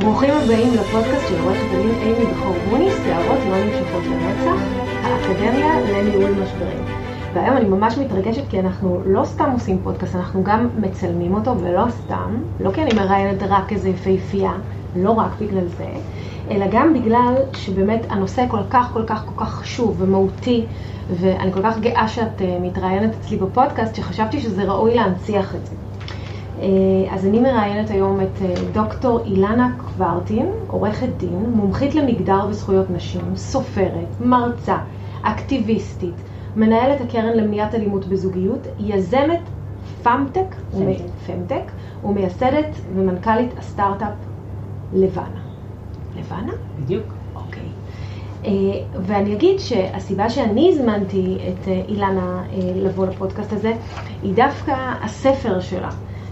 ברוכים הבאים לפודקאסט של עורכת הדין אימי בחורבוני, שערות לא נמשכות לנצח, האקדמיה לניהול משברים. והיום אני ממש מתרגשת כי אנחנו לא סתם עושים פודקאסט, אנחנו גם מצלמים אותו, ולא סתם, לא כי אני מראיינת רק איזה יפהפייה, לא רק בגלל זה, אלא גם בגלל שבאמת הנושא כל כך כל כך כל כך חשוב ומהותי, ואני כל כך גאה שאת uh, מתראיינת אצלי בפודקאסט, שחשבתי שזה ראוי להנציח את זה. אה, אז אני מראיינת היום את אה, דוקטור אילנה קוורטין, עורכת דין, מומחית למגדר וזכויות נשים, סופרת, מרצה, אקטיביסטית, מנהלת הקרן למניעת אלימות בזוגיות, יזמת פמטק, פמטק, ומייסדת ומנכ"לית הסטארט-אפ לבנה. לבנה? בדיוק. אוקיי. אה, ואני אגיד שהסיבה שאני הזמנתי את אילנה לבוא לפודקאסט הזה, היא דווקא הספר שלה.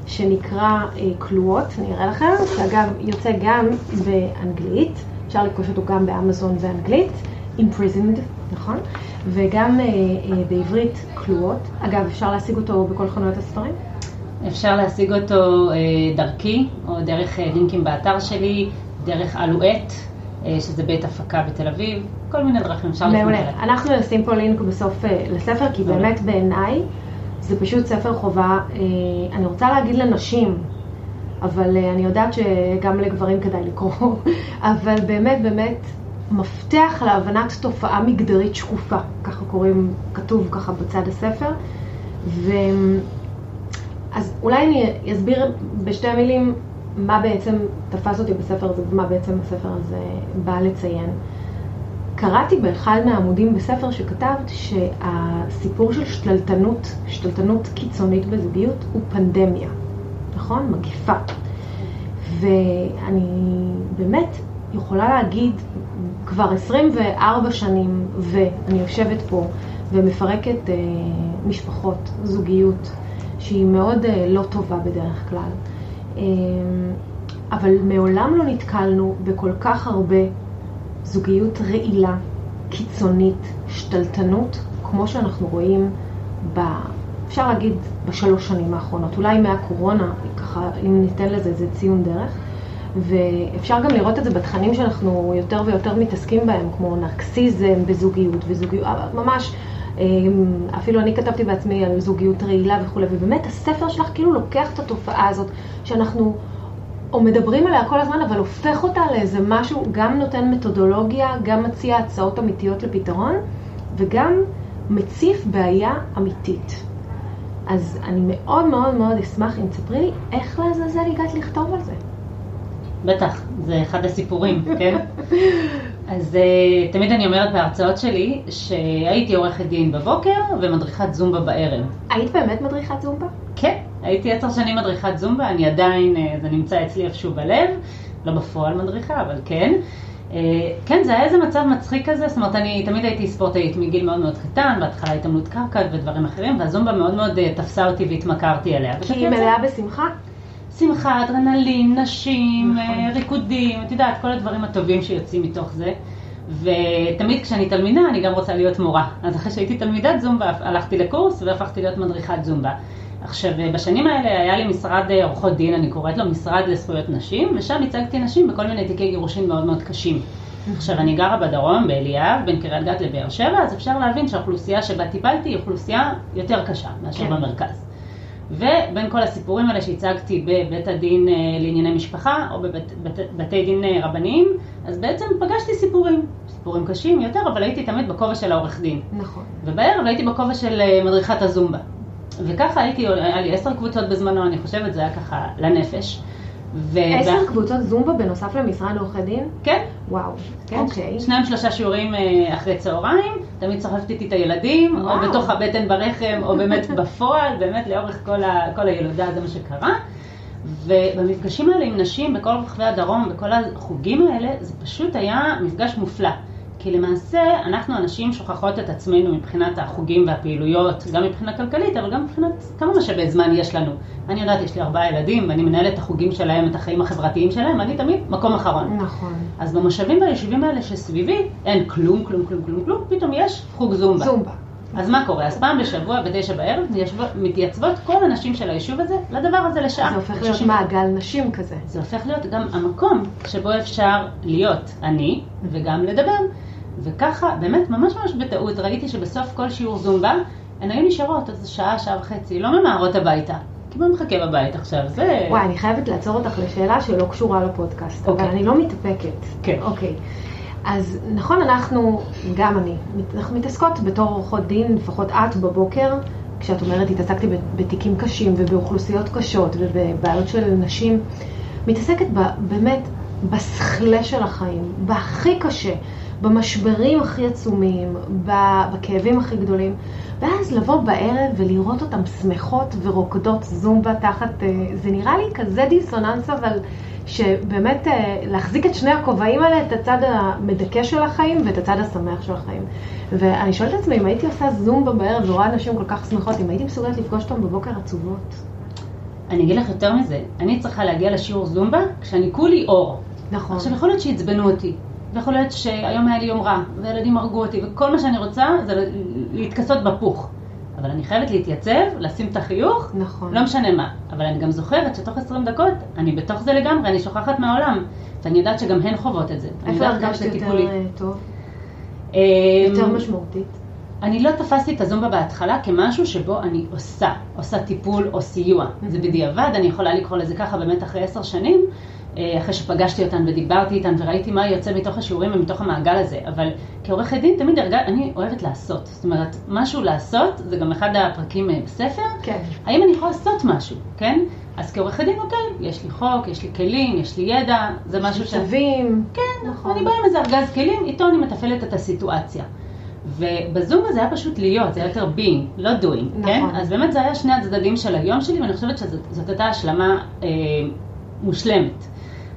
שנקרא כלואות, אה, אני אראה לכם, שאגב יוצא גם באנגלית, אפשר לפגוש אותו גם באמזון באנגלית, imprisoned, נכון? וגם אה, אה, בעברית כלואות. אגב, אפשר להשיג אותו בכל חנויות הספרים? אפשר להשיג אותו דרכי, או דרך לינקים באתר שלי, דרך אלואט, שזה בית הפקה בתל אביב, כל מיני דרכים אפשר לפנות. מעולה. אנחנו נשים פה לינק בסוף לספר, כי באמת בעיניי זה פשוט ספר חובה, אה, אני רוצה להגיד לנשים, אבל אה, אני יודעת שגם לגברים כדאי לקרוא, אבל באמת באמת מפתח להבנת תופעה מגדרית שקופה, ככה קוראים, כתוב ככה בצד הספר. ו... אז אולי אני אסביר בשתי מילים מה בעצם תפס אותי בספר הזה ומה בעצם הספר הזה בא לציין. קראתי באחד מהעמודים בספר שכתבת שהסיפור של שתלטנות, שתלטנות קיצונית בזוגיות, הוא פנדמיה, נכון? מגיפה. ואני באמת יכולה להגיד, כבר 24 שנים, ואני יושבת פה ומפרקת אה, משפחות, זוגיות, שהיא מאוד אה, לא טובה בדרך כלל. אה, אבל מעולם לא נתקלנו בכל כך הרבה זוגיות רעילה, קיצונית, שתלטנות, כמו שאנחנו רואים, ב, אפשר להגיד, בשלוש שנים האחרונות. אולי מהקורונה, ככה, אם ניתן לזה איזה ציון דרך. ואפשר גם לראות את זה בתכנים שאנחנו יותר ויותר מתעסקים בהם, כמו נרקסיזם בזוגיות וזוגיות, ממש, אמ, אפילו אני כתבתי בעצמי על זוגיות רעילה וכולי, ובאמת הספר שלך כאילו לוקח את התופעה הזאת, שאנחנו או מדברים עליה כל הזמן, אבל הופך אותה לאיזה משהו, גם נותן מתודולוגיה, גם מציע הצעות אמיתיות לפתרון, וגם מציף בעיה אמיתית. אז אני מאוד מאוד מאוד אשמח אם תספרי לי איך לעזאזל הגעת לכתוב על זה. בטח, זה אחד הסיפורים, כן? אז uh, תמיד אני אומרת בהרצאות שלי שהייתי עורכת דין בבוקר ומדריכת זומבה בערב. היית באמת מדריכת זומבה? כן. הייתי עשר שנים מדריכת זומבה, אני עדיין, אה, זה נמצא אצלי איפשהו בלב, לא בפועל מדריכה, אבל כן. אה, כן, זה היה איזה מצב מצחיק כזה, זאת אומרת, אני תמיד הייתי ספורטאית מגיל מאוד מאוד קטן, בהתחלה התעמלות קרקע ודברים אחרים, והזומבה מאוד מאוד אה, תפסה אותי והתמכרתי אליה. כי היא מלאה בשמחה? שמחה, אדרנלין, נשים, נכון. ריקודים, את יודעת, כל הדברים הטובים שיוצאים מתוך זה. ותמיד כשאני תלמידה, אני גם רוצה להיות מורה. אז אחרי שהייתי תלמידת זומבה, הלכתי לקורס והפכתי להיות מדריכת זומבה. עכשיו, בשנים האלה היה לי משרד אה, עורכות דין, אני קוראת לו משרד לזכויות נשים, ושם הצגתי נשים בכל מיני תיקי גירושין מאוד מאוד קשים. עכשיו, אני גרה בדרום, באליאב, בין קריית גת לבאר שבע, אז אפשר להבין שהאוכלוסייה שבה טיפלתי היא אוכלוסייה יותר קשה מאשר כן. במרכז. ובין כל הסיפורים האלה שהצגתי בבית הדין אה, לענייני משפחה, או בבתי דין אה, רבניים, אז בעצם פגשתי סיפורים. סיפורים קשים יותר, אבל הייתי תמיד בכובע של העורך דין. נכון. ובערב הייתי בכובע של מדריכת הזומבה. וככה הייתי, היה לי עשר קבוצות בזמנו, אני חושבת, זה היה ככה לנפש. ו... עשר קבוצות זומבה בנוסף למשרד עורכי דין? כן. וואו, כן. אוקיי. שניים שלושה שיעורים אה, אחרי צהריים, תמיד צחפתי איתי את הילדים, וואו. או בתוך הבטן ברחם, או באמת בפועל, באמת לאורך כל, ה... כל הילודה זה מה שקרה. ובמפגשים האלה עם נשים בכל רחבי הדרום, בכל החוגים האלה, זה פשוט היה מפגש מופלא. כי למעשה אנחנו הנשים שוכחות את עצמנו מבחינת החוגים והפעילויות, גם מבחינה כלכלית, אבל גם מבחינת כמה משאבי זמן יש לנו. אני יודעת, יש לי ארבעה ילדים, ואני מנהלת את החוגים שלהם, את החיים החברתיים שלהם, אני תמיד מקום אחרון. נכון. אז במושבים והיישובים האלה שסביבי, אין כלום, כלום, כלום, כלום, כלום, פתאום יש חוג זומבה. זומבה. אז מה קורה? אז פעם בשבוע, בתשע בערב, מתייצבות כל הנשים של היישוב הזה לדבר הזה לשעה. זה הופך להיות מעגל נשים כזה. זה הופך להיות גם המקום שבו אפשר להיות אני וגם לדבר. וככה, באמת, ממש ממש בטעות, ראיתי שבסוף כל שיעור זומבה, הן היו נשארות איזה שעה, שעה וחצי, לא ממהרות הביתה. כי מה מחכה בבית עכשיו? זה... וואי, אני חייבת לעצור אותך לשאלה שלא קשורה לפודקאסט, אוקיי. אבל אני לא מתאפקת. כן. אוקיי. אז נכון, אנחנו, גם אני, אנחנו מתעסקות בתור עורכות דין, לפחות את בבוקר, כשאת אומרת התעסקתי בתיקים קשים ובאוכלוסיות קשות ובבעיות של נשים, מתעסקת ב, באמת בסכלה של החיים, בהכי קשה, במשברים הכי עצומים, בכאבים הכי גדולים, ואז לבוא בערב ולראות אותן שמחות ורוקדות זומבה תחת, אה, זה נראה לי כזה דיסוננס אבל שבאמת אה, להחזיק את שני הכובעים האלה, את הצד המדכא של החיים ואת הצד השמח של החיים. ואני שואלת את עצמי, אם הייתי עושה זומבה בערב ורואה נשים כל כך שמחות, אם הייתי מסוגלת לפגוש אותן בבוקר עצובות? אני אגיד לך יותר מזה, אני צריכה להגיע לשיעור זומבה כשאני כולי אור. נכון. עכשיו יכול להיות שעצבנו אותי, ויכול להיות שהיום היה לי יום רע, והילדים הרגו אותי, וכל מה שאני רוצה זה להתכסות בפוך. אבל אני חייבת להתייצב, לשים את החיוך, נכון. לא משנה מה. אבל אני גם זוכרת שתוך 20 דקות אני בתוך זה לגמרי, אני שוכחת מהעולם. ואני יודעת שגם הן חוות את זה. איפה הרגשת יותר אה, טוב? אה, יותר משמעותית? אני לא תפסתי את הזומבה בהתחלה כמשהו שבו אני עושה, עושה טיפול או סיוע. זה בדיעבד, אני יכולה לקרוא לזה ככה באמת אחרי עשר שנים, אחרי שפגשתי אותן ודיברתי איתן וראיתי מה יוצא מתוך השיעורים ומתוך המעגל הזה. אבל כעורכת דין תמיד הרגע, אני אוהבת לעשות. זאת אומרת, משהו לעשות, זה גם אחד הפרקים אה, בספר. כן. האם אני יכולה לעשות משהו, כן? אז כעורכת דין, אוקיי, יש לי חוק, יש לי כלים, יש לי ידע, זה משהו ש... צווים. כן, נכון. אני באה עם איזה ארגז כלים, איתו אני מתפעלת את הסיטואציה. ובזום הזה היה פשוט להיות, זה היה יותר being, לא doing, כן? נכון. אז באמת זה היה שני הצדדים של היום שלי, ואני חושבת שזאת הייתה השלמה אה, מושלמת.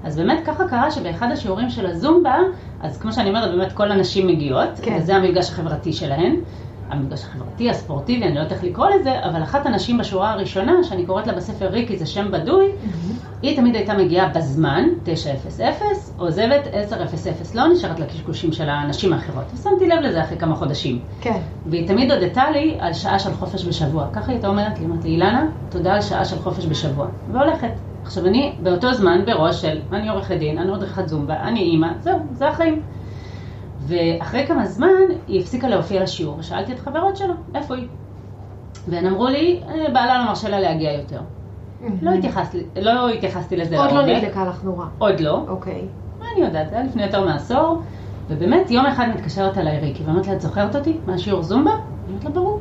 אז באמת ככה קרה שבאחד השיעורים של הזומבה, אז כמו שאני אומרת, באמת כל הנשים מגיעות, כן. וזה המפגש החברתי שלהן. המפגש החברתי, הספורטיבי, אני לא יודעת איך לקרוא לזה, אבל אחת הנשים בשורה הראשונה, שאני קוראת לה בספר ריקי, זה שם בדוי, היא תמיד הייתה מגיעה בזמן, 9:00, עוזבת 10:00, לא נשארת לקשקושים של הנשים האחרות. ושמתי לב לזה אחרי כמה חודשים. כן. והיא תמיד הודתה לי על שעה של חופש בשבוע. ככה היא הייתה אומרת לי, אמרת לי, אילנה, תודה על שעה של חופש בשבוע. והולכת. עכשיו אני באותו זמן בראש של, אני עורכת דין, אני מדריכת זומבה, אני אימא, זהו, זה החיים. ואחרי כמה זמן היא הפסיקה להופיע לשיעור, ושאלתי את חברות שלה, איפה היא? והן אמרו לי, "אה, בעלה לא מרשה לה להגיע יותר. לא התייחסתי, לא התייחסתי לזה עוד לא לעומק. נדלקה לך נורא. עוד לא. אוקיי. מה אני יודעת, זה היה לפני יותר מעשור, ובאמת יום אחד מתקשרת אליי ריקי, ואומרת לי, את זוכרת אותי מהשיעור זומבה? אני אומרת לה, ברור.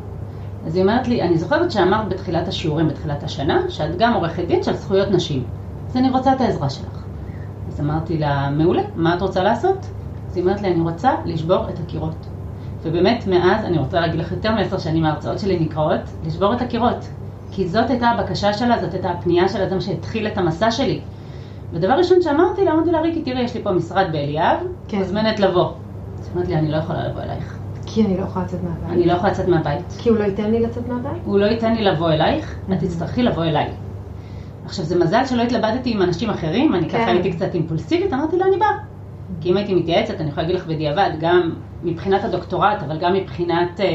אז היא אומרת לי, אני זוכרת שאמרת בתחילת השיעורים, בתחילת השנה, שאת גם עורכת דין של זכויות נשים. אז אני רוצה את העזרה שלך. אז אמרתי לה, מעולה, מה את רוצה לעשות? אז היא אומרת לי, אני רוצה לשבור את הקירות. ובאמת, מאז, אני רוצה להגיד לך יותר מעשר שנים מההרצאות שלי נקראות, לשבור את הקירות. כי זאת הייתה הבקשה שלה, זאת הייתה הפנייה שלה, זה מה שהתחיל את המסע שלי. ודבר ראשון שאמרתי לה, אמרתי לה, ריקי, תראי, יש לי פה משרד באליאב, כן. מוזמנת לבוא. אז היא אומרת לי, אני לא יכולה לבוא אלייך. כי אני לא יכולה לצאת מהבית. אני לא יכולה לצאת מהבית. כי הוא לא ייתן לי לצאת מהבית? הוא לא ייתן לי לבוא אלייך, את תצטרכי לבוא אליי. עכשיו, זה מזל שלא התלבטתי עם אנשים אחרים, אני כן. ככה הייתי קצת אימפולסיבית, אמרתי לה, אני באה. כי אם הייתי מתייעצת, אני יכולה להגיד לך בדיעבד, גם מבחינת הדוקטורט, אבל גם מבחינת, אה, אה,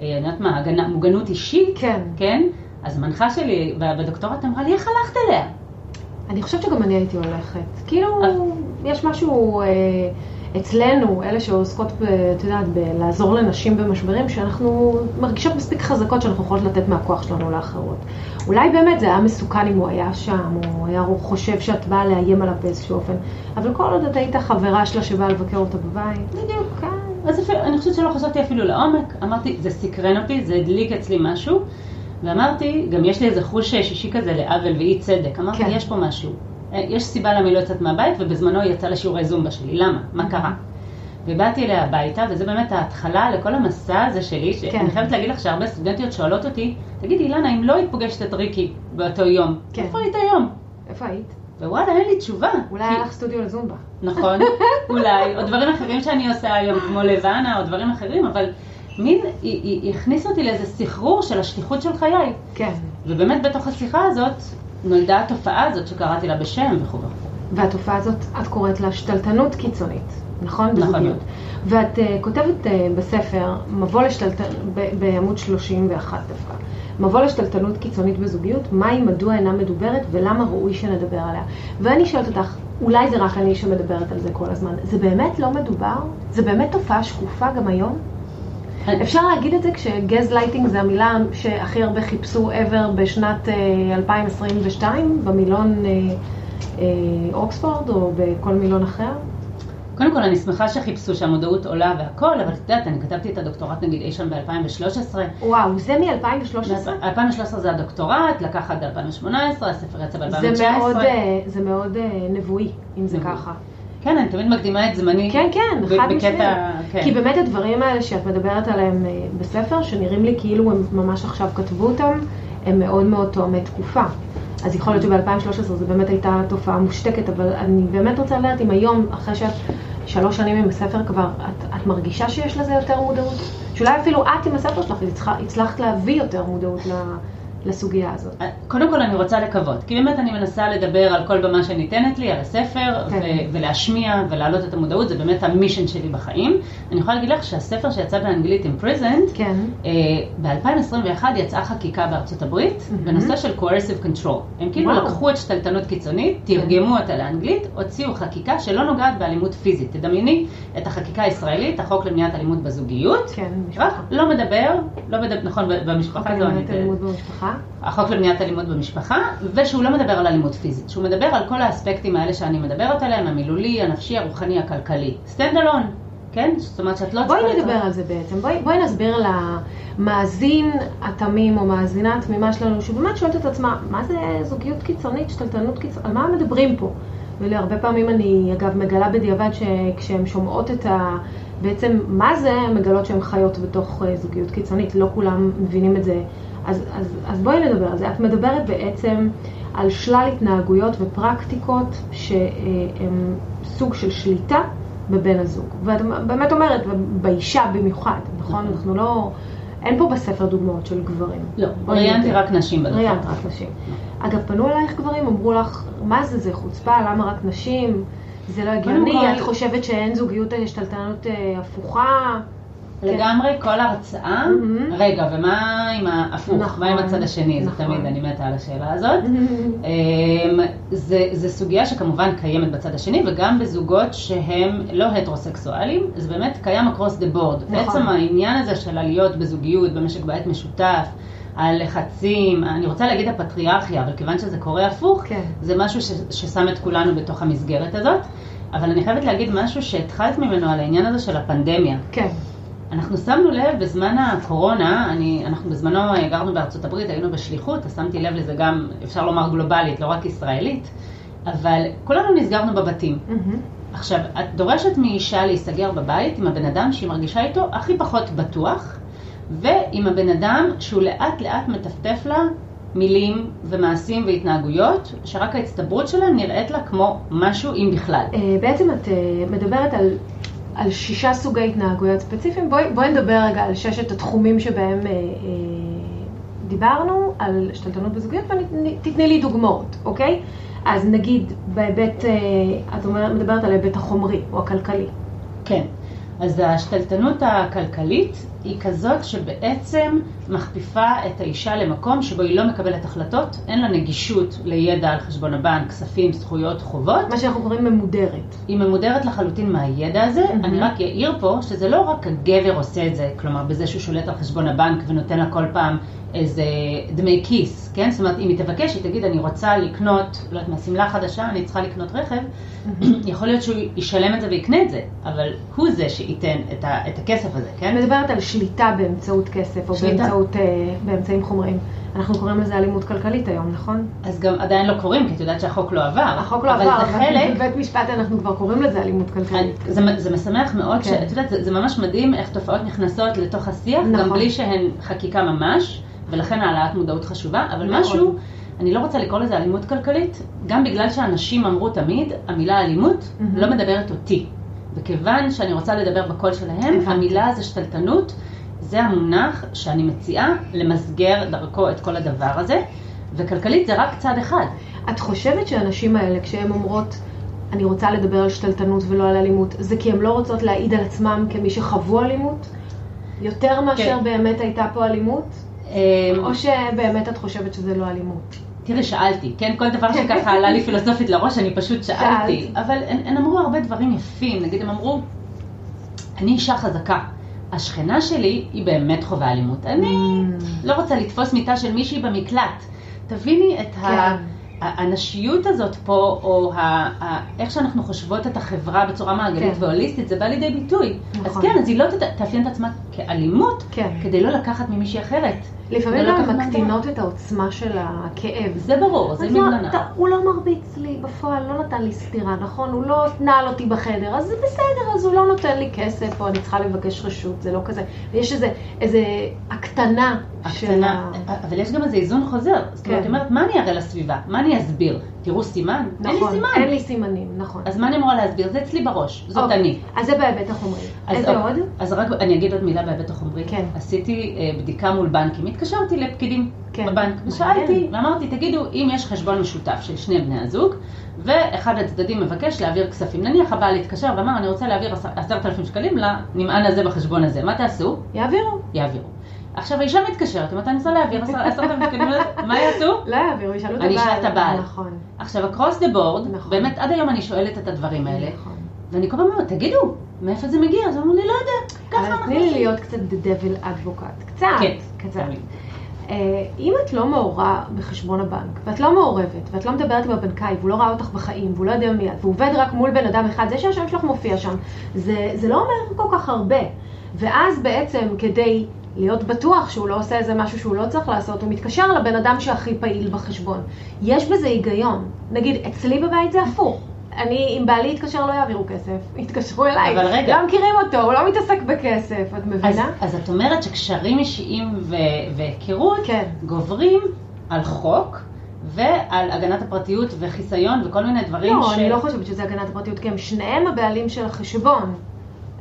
אני יודעת מה, הגנה, מוגנות אישית, כן. כן? אז המנחה שלי בדוקטורט אמרה לי, איך הלכת אליה? אני חושבת שגם אני הייתי הולכת. כאילו, אז- יש משהו אה, אצלנו, אלה שעוסקות, את יודעת, בלעזור לנשים במשברים, שאנחנו מרגישות מספיק חזקות שאנחנו יכולות לתת מהכוח שלנו לאחרות. אולי באמת זה היה מסוכן אם הוא היה שם, או היה חושב שאת באה לאיים עליו באיזשהו אופן, אבל כל עוד את היית חברה שלה שבאה לבקר אותה בבית, בדיוק. כן. אז אפילו, אני חושבת שלא חשבתי אפילו לעומק, אמרתי, זה סקרן אותי, זה הדליק אצלי משהו, ואמרתי, גם יש לי איזה חוש שישי כזה לעוול ואי צדק, אמרתי, כן. יש פה משהו. אה, יש סיבה למה היא לא יוצאת מהבית, ובזמנו היא יצאה לשיעורי זומבה שלי, למה? מה קרה? ובאתי אליה הביתה, וזה באמת ההתחלה לכל המסע הזה שלי, שאני כן. חייבת להגיד לך שהרבה סטודנטיות שואלות אותי, תגידי, אילנה, אם לא היית פוגשת את ריקי באותו יום, כן. איפה היית היום? איפה היית? ווואלה, אין לי תשובה. אולי כי- היה לך סטודיו לזומבה. נכון, אולי, או דברים אחרים שאני עושה היום, כמו לבנה, או דברים אחרים, אבל מין, היא, היא, היא הכניסה אותי לאיזה סחרור של השליחות של חיי. כן. ובאמת בתוך השיחה הזאת נולדה התופעה הזאת שקראתי לה בשם וכו'. והתופעה הזאת, את קוראת לה שתלטנות קיצונית, נכון? נכון בזוגיות. ואת uh, כותבת uh, בספר, מבוא לשתלטנות, בעמוד 31 דווקא, מבוא לשתלטנות קיצונית בזוגיות, מהי, מדוע אינה מדוברת ולמה ראוי שנדבר עליה. ואני שואלת אותך, אולי זה רק אני שמדברת על זה כל הזמן, זה באמת לא מדובר? זה באמת תופעה שקופה גם היום? אפשר להגיד את זה כשגז לייטינג זה המילה שהכי הרבה חיפשו ever בשנת אה, 2022 במילון אה, אה, אוקספורד או בכל מילון אחר? קודם כל, אני שמחה שחיפשו שהמודעות עולה והכל, אבל את יודעת, אני כתבתי את הדוקטורט נגיד אי שם ב-2013. וואו, זה מ-2013? 2013 זה הדוקטורט, לקח עד 2018, הספר יצא ב-2019. זה מאוד, אה, זה מאוד אה, נבואי, אם זה נבואי. ככה. כן, אני תמיד מקדימה את זמני. כן, כן, חד בקטע- משמעית. כן. כי באמת הדברים האלה שאת מדברת עליהם אה, בספר, שנראים לי כאילו הם ממש עכשיו כתבו אותם, הם מאוד מאוד תואמי תקופה. אז יכול להיות שב-2013 זו באמת הייתה תופעה מושתקת, אבל אני באמת רוצה לדעת אם היום, אחרי שאת שלוש שנים עם הספר כבר, את, את מרגישה שיש לזה יותר מודעות? שאולי אפילו את עם הספר שלך הצלחת, הצלחת להביא יותר מודעות ל- לסוגיה הזאת. קודם כל אני רוצה לקוות, כי באמת אני מנסה לדבר על כל במה שניתנת לי, על הספר, כן. ו- ולהשמיע ולהעלות את המודעות, זה באמת המישן שלי בחיים. אני יכולה להגיד לך שהספר שיצא באנגלית Imprisoned, כן. ב-2021 יצאה חקיקה בארצות הברית מהמם. בנושא של coercive control. הם כאילו וואו. לקחו את שתלטנות קיצונית, תרגמו אותה לאנגלית, הוציאו חקיקה שלא נוגעת באלימות פיזית. תדמייני את החקיקה הישראלית, החוק למניעת אלימות בזוגיות, כן, רק משפחה. לא מדבר, לא מדבר, נכון, במשפחה זו אני... אלימות במשפחה. החוק למניעת אלימות במשפחה, ושהוא לא מדבר על אלימות פיזית, שהוא מדבר על כל האספקטים האלה שאני מדברת עליהם, המילולי, הנפשי, הרוחני, הכלכלי. stand alone, כן? זאת אומרת שאת לא בואי צריכה... נדבר על זה בעצם, בואי, בואי נסביר למאזין התמים או מאזינה התמימה שלנו, שבאמת שואלת את עצמה, מה זה זוגיות קיצונית, שתלטנות קיצונית, על מה מדברים פה? והרבה פעמים אני אגב מגלה בדיעבד שכשהן שומעות את ה... בעצם מה זה, הן מגלות שהן חיות בתוך אה, זוגיות קיצונית, לא כולם מבינים את זה. אז, אז, אז בואי נדבר על זה. את מדברת בעצם על שלל התנהגויות ופרקטיקות שהן סוג של שליטה בבן הזוג. ואת באמת אומרת, באישה במיוחד, נכון? נכון. אנחנו לא... אין פה בספר דוגמאות של גברים. לא, ראיינתי. רק נשים בדבר. ראיינת רק נשים. אגב, פנו אלייך גברים, אמרו לך, מה זה, זה חוצפה, למה רק נשים? זה לא הגיוני, את חושבת שאין זוגיות השתלטנות אה, הפוכה? כן. לגמרי, כל הרצאה, מהמם. רגע, ומה עם ההפוך? נכון, מה עם הצד השני? זה נכון. תמיד, אני מתה על השאלה הזאת. אמ, זה, זה סוגיה שכמובן קיימת בצד השני, וגם בזוגות שהם לא הטרוסקסואלים, זה באמת קיים across the board. נכון. בעצם העניין הזה של להיות בזוגיות, במשק בית משותף, הלחצים, אני רוצה להגיד הפטריארכיה, אבל כיוון שזה קורה הפוך, כן. זה משהו ש, ששם את כולנו בתוך המסגרת הזאת. אבל אני חייבת להגיד משהו שהתחלת ממנו על העניין הזה של הפנדמיה. כן. אנחנו שמנו לב בזמן הקורונה, אני, אנחנו בזמנו גרנו בארצות הברית, היינו בשליחות, אז שמתי לב לזה גם, אפשר לומר גלובלית, לא רק ישראלית, אבל כולנו נסגרנו בבתים. מהמם. עכשיו, את דורשת מאישה להיסגר בבית עם הבן אדם שהיא מרגישה איתו הכי פחות בטוח, ועם הבן אדם שהוא לאט לאט מטפטף לה מילים ומעשים והתנהגויות, שרק ההצטברות שלהם נראית לה כמו משהו, אם בכלל. אה, בעצם את אה, מדברת על, על שישה סוגי התנהגויות ספציפיים. בואי, בואי נדבר רגע על ששת התחומים שבהם אה, אה, דיברנו, על השתלטנות בזוגיות, ותתני לי דוגמאות, אוקיי? אז נגיד בהיבט, אה, את מדברת על ההיבט החומרי או הכלכלי. כן. אז השתלטנות הכלכלית היא כזאת שבעצם מכפיפה את האישה למקום שבו היא לא מקבלת החלטות, אין לה נגישות לידע על חשבון הבנק, כספים, זכויות, חובות. מה שאנחנו קוראים ממודרת. היא ממודרת לחלוטין מהידע הזה, מהמם. אני רק אעיר פה שזה לא רק הגבר עושה את זה, כלומר בזה שהוא שולט על חשבון הבנק ונותן לה כל פעם איזה דמי כיס, כן? זאת אומרת, אם היא תבקש, היא תגיד, אני רוצה לקנות, לא יודעת מה, שמלה חדשה, אני צריכה לקנות רכב, יכול להיות שהוא ישלם את זה ויקנה את זה, אבל הוא זה שייתן את, ה, את הכסף הזה, כן? מדברת על שליטה באמצעות כסף או שליטה. באמצעות, אה, באמצעים חומריים. אנחנו קוראים לזה אלימות כלכלית היום, נכון? אז גם עדיין לא קוראים, כי את יודעת שהחוק לא עבר. החוק לא אבל עבר, זה חלק, בבית משפט אנחנו כבר קוראים לזה אלימות כלכלית. זה, זה משמח מאוד, כן. שאת יודעת, זה, זה ממש מדהים איך תופעות נכנסות לתוך השיח, נכון. גם בלי שהן חקיקה ממש, ולכן העלאת מודעות חשובה, אבל מאוד. משהו, אני לא רוצה לקרוא לזה אלימות כלכלית, גם בגלל שאנשים אמרו תמיד, המילה אלימות מהמם. לא מדברת אותי. וכיוון שאני רוצה לדבר בקול שלהם, הבנתי. המילה זה שתלטנות, זה המונח שאני מציעה למסגר דרכו את כל הדבר הזה, וכלכלית זה רק צד אחד. את חושבת שהנשים האלה, כשהן אומרות, אני רוצה לדבר על שתלטנות ולא על אלימות, זה כי הן לא רוצות להעיד על עצמן כמי שחוו אלימות? יותר מאשר כן. באמת הייתה פה אלימות? אמ, או שבאמת את חושבת שזה לא אלימות? תראי, שאלתי, כן? כל דבר שככה עלה לי פילוסופית לראש, אני פשוט שאלתי. שאלת. אבל הן, הן אמרו הרבה דברים יפים. נגיד, הם אמרו, אני אישה חזקה. השכנה שלי היא באמת חווה אלימות. אני Mm. לא רוצה לתפוס מיטה של מישהי במקלט. תביני את ה... כן. הנשיות הזאת פה, או ה... ה... איך שאנחנו חושבות את החברה בצורה מעגלית כן. והוליסטית, זה בא לידי ביטוי. נכון. אז כן, אז היא לא תאפיין את עצמה כאלימות, כן. כדי לא לקחת ממישהי אחרת. לפעמים גם לקחת מקטינות את העוצמה של הכאב. זה ברור, זה אז לא, הוא לא מרביץ לי בפועל, לא נתן לי סטירה, נכון? הוא לא נעל אותי בחדר, אז זה בסדר, אז הוא לא נותן לי כסף, או אני צריכה לבקש רשות, זה לא כזה. ויש איזה, איזה הקטנה של הקטנה, ה... אבל יש גם איזה איזון חוזר. זאת אומרת, כן. אומרת, מה אני אראה לסביבה? מה אני אסביר? תראו סימן? אין לי נכון, סימן. אין לי סימנים, נכון. אז מה אני אמורה להסביר? זה אצלי בראש, זאת אוקיי, אני. אז זה בהיבט החומרי. איזה אוקיי, עוד? אז רק אני אגיד עוד מילה בהיבט החומרי. כן. עשיתי אה, בדיקה מול בנקים, התקשרתי לפקידים כן. בבנק. ושאלתי, ואמרתי, תגידו, אם יש חשבון משותף של שני בני הזוג, ואחד הצדדים מבקש להעביר כספים, נניח הבעל התקשר ואמר, אני רוצה להעביר עשר- עשרת אלפים שקלים לנמען הזה בחשבון הזה, מה תעשו? יעבירו. יעבירו. עכשיו האישה מתקשרת, אומרת, אני רוצה להעביר עשר- עשרת אלפים שקלים, מה יעשו? לא יעבירו, ישאלו את הבעל. אני אשאל את הבעל. נכון. עכשיו, across the board, נכון. באמת עד היום אני שואלת את הדברים האלה, נכון. ואני כל פעם אומרת, תגידו, מאיפה זה מגיע? אז אמרו לי, לא יודע, ככה אנחנו תני לי עושים." להיות קצת the devil advocate. קצת. כן, קצת. אה, אם את לא מעורה בחשבון הבנק, ואת לא מעורבת, ואת לא מדברת עם הבנקאי, והוא לא ראה אותך בחיים, והוא לא יודע מי את, והוא עובד רק מול בן אדם אחד, זה שהשם שלך מופיע שם, זה, זה לא אומר כל כך הרבה. ואז בעצם, כדי להיות בטוח שהוא לא עושה איזה משהו שהוא לא צריך לעשות, הוא מתקשר לבן אדם שהכי פעיל בחשבון. יש בזה היגיון. נגיד, אצלי בבית זה הפוך. אני, אם בעלי יתקשר לא יעבירו כסף, יתקשרו אליי. אבל רגע. לא מכירים אותו, הוא לא מתעסק בכסף, את אז, מבינה? אז את אומרת שקשרים אישיים ו- והיכרות כן. גוברים על חוק ועל הגנת הפרטיות וחיסיון וכל מיני דברים לא, אני לא חושבת שזה הגנת הפרטיות, כי הם שניהם הבעלים של החשבון.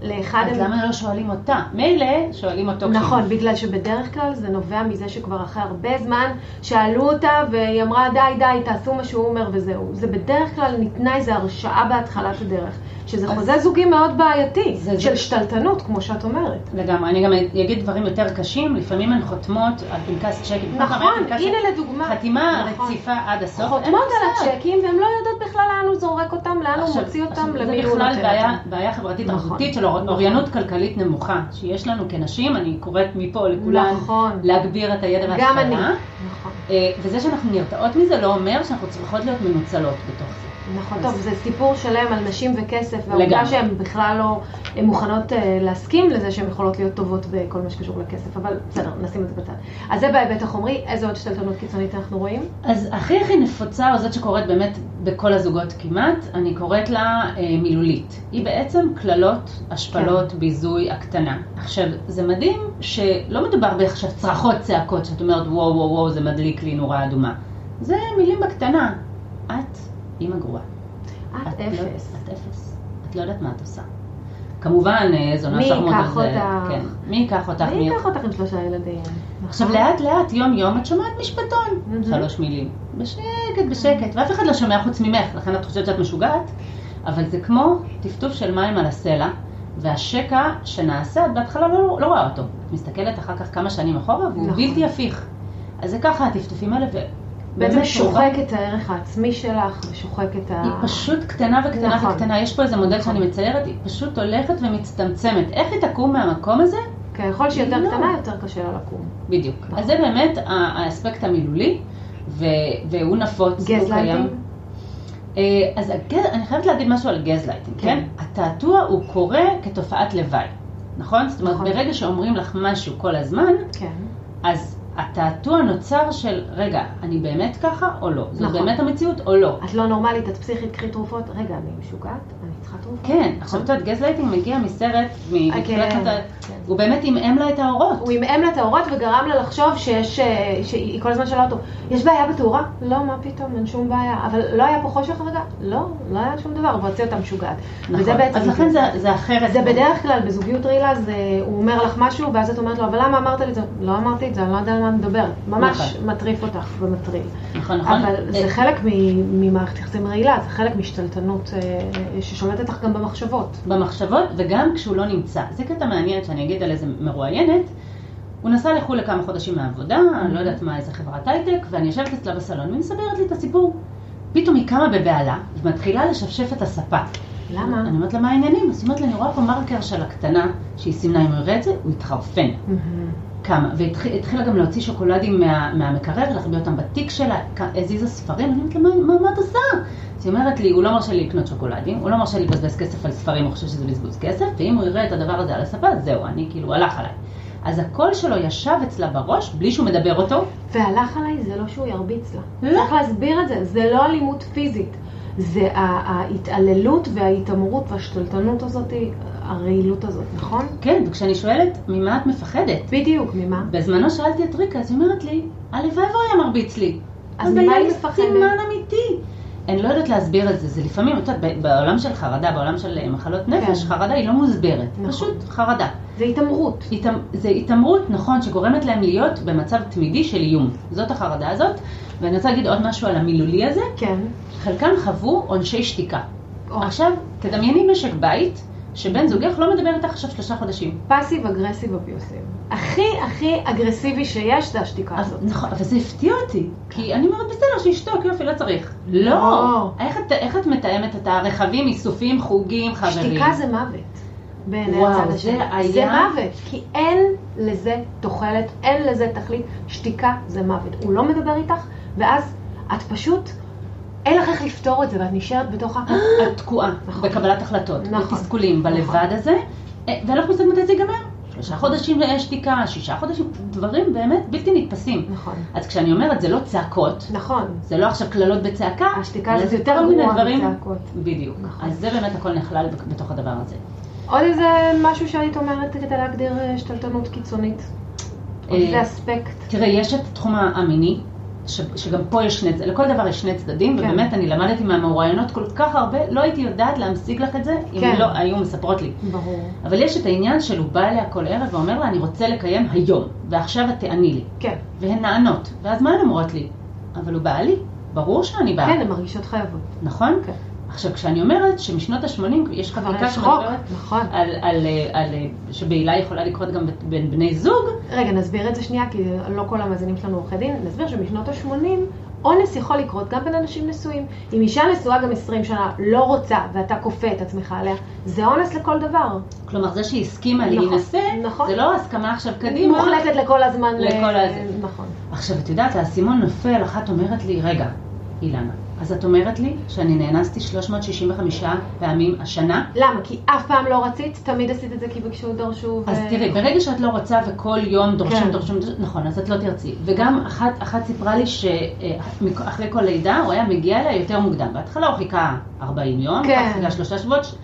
לאחד אז הם... למה לא שואלים אותה? מילא שואלים אותו נכון, בגלל שבדרך כלל זה נובע מזה שכבר אחרי הרבה זמן שאלו אותה והיא אמרה די די תעשו מה שהוא אומר וזהו. זה בדרך כלל ניתנה איזו הרשאה בהתחלת הדרך, שזה אז- חוזה זוגי מאוד בעייתי, זה- של זה- שתלטנות כמו שאת אומרת. לגמרי, אני גם אגיד דברים יותר קשים, לפעמים הן חותמות על פנקס צ'קים. נכון, פנקס הנה צ'ק- לדוגמה. חתימה נכון. רציפה עד הסוף. חותמות על. הצ'קים והן לא יודעות בכלל לאן הוא זורק אותם, לאן הוא עכשיו- מוציא אותם, למי הוא זה בכלל נותן בעיה, אותם. בעיה חברתית נכון, תרבותית של נכון. אוריינות כלכלית נמוכה, שיש לנו כנשים, אני קוראת מפה לכולן נכון. להגביר את הידע גם אני. נכון. אה, וזה שאנחנו נרתעות מזה לא אומר שאנחנו צריכות להיות מנוצלות בתוך זה. נכון, טוב, זה סיפור שלם על נשים וכסף, והעובדה. שהן בכלל לא הן מוכנות אה, להסכים לזה שהן יכולות להיות טובות בכל מה שקשור לכסף, אבל בסדר, נשים את זה בצד. אז זה בהיבט החומרי, איזה עוד שתלטנות קיצונית אנחנו רואים? אז הכי הכי נפוצה, או זאת שקורית באמת בכל הזוגות כמעט, אני קוראת לה אה, מילולית. היא בעצם קללות, השפלות, כן. ביזוי, הקטנה. עכשיו, זה מדהים שלא מדובר בעכשיו צרחות, צעקות, שאת אומרת וואו וואו וואו, זה מדליק לי נורה אדומה. זה מילים בקטנה. את אימא גרועה. את לא- אפס. את אפס. את לא יודעת מה את עושה. כמובן, אה, זונה מי שרמוטה ייקח זה... אותך? כן. מי ייקח אותך? מי ייקח אותך עם שלושה ילדים? עכשיו נכון? לאט לאט, יום יום, את שומעת משפטון. שלוש מילים, בשקט בשקט, ואף אחד לא שומע חוץ ממך, לכן את חושבת שאת משוגעת, אבל זה כמו טפטוף של מים על הסלע, והשקע שנעשה, את בהתחלה לא, לא רואה אותו, את מסתכלת אחר כך כמה שנים אחורה, והוא נכון. בלתי הפיך. אז זה ככה הטפטופים האלה, בעצם שוחק את הערך העצמי שלך, ושוחק את ה... היא פשוט קטנה וקטנה נכון. וקטנה, יש פה איזה מודל נכון. שאני מציירת, היא פשוט הולכת ומצטמצמת. איך היא תקום מהמקום הזה? ככל שהיא יותר לא. קטנה, יותר קשה לה לקום. בדיוק. נכון. אז זה באמת האספקט המילולי, ו- והוא נפוץ. גזלייטינג? אה, אז הגז... אני חייבת להגיד משהו על גזלייטינג, כן. כן? התעתוע הוא קורה כתופעת לוואי, נכון? זאת אומרת, נכון. ברגע שאומרים לך משהו כל הזמן, כן. אז התעתוע נוצר של, רגע, אני באמת ככה או לא? זאת נכון. באמת המציאות או לא? את לא נורמלית, את פסיכית, קחי תרופות. רגע, אני משוגעת? אני צריכה תרופות? כן, עכשיו את יודעת, גזלייטינג מגיע מסרט, מתחילת כן, שנות ה... כן. הוא באמת עמעם לה את האורות. הוא עמעם לה את האורות וגרם לה לחשוב שיש, אה, שהיא כל הזמן שאלה אותו, יש בעיה בתאורה? לא, מה פתאום, אין שום בעיה. אבל לא היה פה חושך רגע? לא, לא היה שום דבר, הוא הוציא אותה משוגעת. וזה נכון. אז לכן זה, זה אחרת. זה בדרך כלל בזוגיות רעילה, זה, הוא אומר לך משהו, ואז את אומרת לו, אבל למה אמרת לי את זה? לא אמרתי את זה, אני לא יודעת מה אני מדברת. ממש נכון. מטריף אותך ומטריל. נכון, נכון. אבל זה אה, חלק ממערכת יחסים רעילה, זה חלק משתלטנות אה, ששולטת לך גם במחשבות. במחשבות, וגם כשהוא לא נמצא. זה קטע מעניין שאני אגיד על איזה מרואיינת. הוא נסע לחו"ל לכמה חודשים מהעבודה, אני לא יודעת מה, איזה חברת הייטק, ואני יושבת אצלה בסלון, והיא מספרת לי את הסיפור. פתאום היא קמה בבהלה, ומתחילה לשפשף את הספה. למה? אני אומרת לה, מה העניינים? אז היא אומרת לי, אני רואה פה מרקר של הקטנה, שהיא סימנה, אם הוא יראה את זה, הוא יתחרפן. כמה, והתחילה גם להוציא שוקולדים מה, מהמקרר, להחביא אותם בתיק שלה, הזיזה ספרים, אני אומרת לה, מה, מה, מה את עושה? אז היא אומרת לי, הוא לא מרשה לי לקנות שוקולדים, הוא לא מרשה לי לבזבז כסף על ספרים, הוא חושב שזה בזבוז כסף, ואם הוא יראה את הדבר הזה על הספה, זהו, אני כאילו, הלך עליי. אז הקול שלו ישב אצלה בראש, בלי שהוא מדבר אותו, והלך עליי זה לא שהוא ירביץ לה. לא. צריך להסביר את זה, זה לא אלימות פיזית. זה ההתעללות וההתעמרות והשתלטנות הזאת, הרעילות הזאת, נכון? כן, וכשאני שואלת, ממה את מפחדת? בדיוק, ממה? בזמנו שאלתי את ריקה, אז היא אומרת לי, הלוואי והוא היה מרביץ לי. אז ממה היא מפחדת? אני לא יודעת להסביר את זה, זה לפעמים, את יודעת, בעולם של חרדה, בעולם של אה, מחלות נפש, כן. חרדה היא לא מוסברת, נכון. פשוט חרדה. זה התעמרות. התאמ- זה התעמרות, נכון, שגורמת להם להיות במצב תמידי של איום. זאת החרדה הזאת. ואני רוצה להגיד עוד משהו על המילולי הזה. כן. חלקם חוו עונשי שתיקה. או. עכשיו, תדמייני משק בית, שבן זוגך לא מדבר איתך עכשיו שלושה חודשים. פאסיב אגרסיב אביוסיב. הכי הכי אגרסיבי שיש זה השתיקה הזאת. נכון, אבל זה הפתיע אותי, כי אני אומרת, בסדר, שישתוק, יופי, לא צריך. לא. לא. איך את, איך את מתאמת את הרכבים, איסופים, חוגים, חברים? שתיקה זה מוות. בעיני הצד זה השני. היה- זה מוות, כי אין לזה תוחלת, אין לזה תכלית. שתיקה זה מוות. הוא לא מדבר איתך, ואז את פשוט, אין לך איך לפתור את זה, ואת נשארת בתוך ה... את תקועה נכון. בקבלת החלטות, נכון. בתסכולים, בלבד נכון. הזה, אה, ואנחנו מסתכלים מתי זה ייגמר. שלושה חודשים שתיקה, שישה חודשים, דברים באמת בלתי נתפסים. נכון. אז כשאני אומרת, זה לא צעקות, נכון. זה לא עכשיו קללות בצעקה, השתיקה הזאת יותר גרועה דברים- מצעקות. בדיוק. נכון. אז זה באמת הכל נכלל בתוך הדבר הזה. עוד איזה משהו שהיית אומרת כדי להגדיר אה, השתלטנות קיצונית? עוד אה, איזה אספקט? תראה, יש את התחום המיני, ש, שגם פה יש שני, לכל דבר יש שני צדדים, כן. ובאמת אני למדתי מהמרואיינות כל כך הרבה, לא הייתי יודעת להמשיג לך את זה, אם כן. לא היו מספרות לי. ברור. אבל יש את העניין של הוא בא אליה כל ערב ואומר לה, אני רוצה לקיים היום, ועכשיו את תעני לי. כן. והן נענות. ואז מה הן אומרות לי? אבל הוא בא לי, ברור שאני באה. כן, הן מרגישות חייבות. נכון? כן. עכשיו, כשאני אומרת שמשנות ה-80 יש חקיקה חוק, שמדברת נכון. על, על, על, שבעילה יכולה לקרות גם בין בני זוג, רגע, נסביר את זה שנייה, כי לא כל המאזינים שלנו עורכי דין. נסביר שבשנות ה-80 אונס יכול לקרות גם בין אנשים נשואים. אם אישה נשואה גם 20 שנה לא רוצה ואתה כופה את עצמך עליה, זה אונס לכל דבר. כלומר זה שהיא הסכימה נכון, להינשא, נכון. זה לא הסכמה עכשיו קדימה. מוחלטת לכל הזמן. ל- לכל הזה. נכון. עכשיו, את יודעת, האסימון נופל, אחת אומרת לי, רגע, אילנה, אז את אומרת לי שאני נאנסתי 365 פעמים השנה? למה? כי אף פעם לא רצית? תמיד עשית את זה כי ביקשו, דרשו. אז ו- תראי, ברגע שאת לא רוצה וכל יום דורשים, כן. דורשים, דורשים, נכון, אז את לא תרצי. וגם אחת, אחת סיפרה לי שאחרי כל לידה הוא היה מגיע אליה יותר מוקדם. בהתחלה הוא חיכה 40 יום, כן. חיכה שלושה שבועות,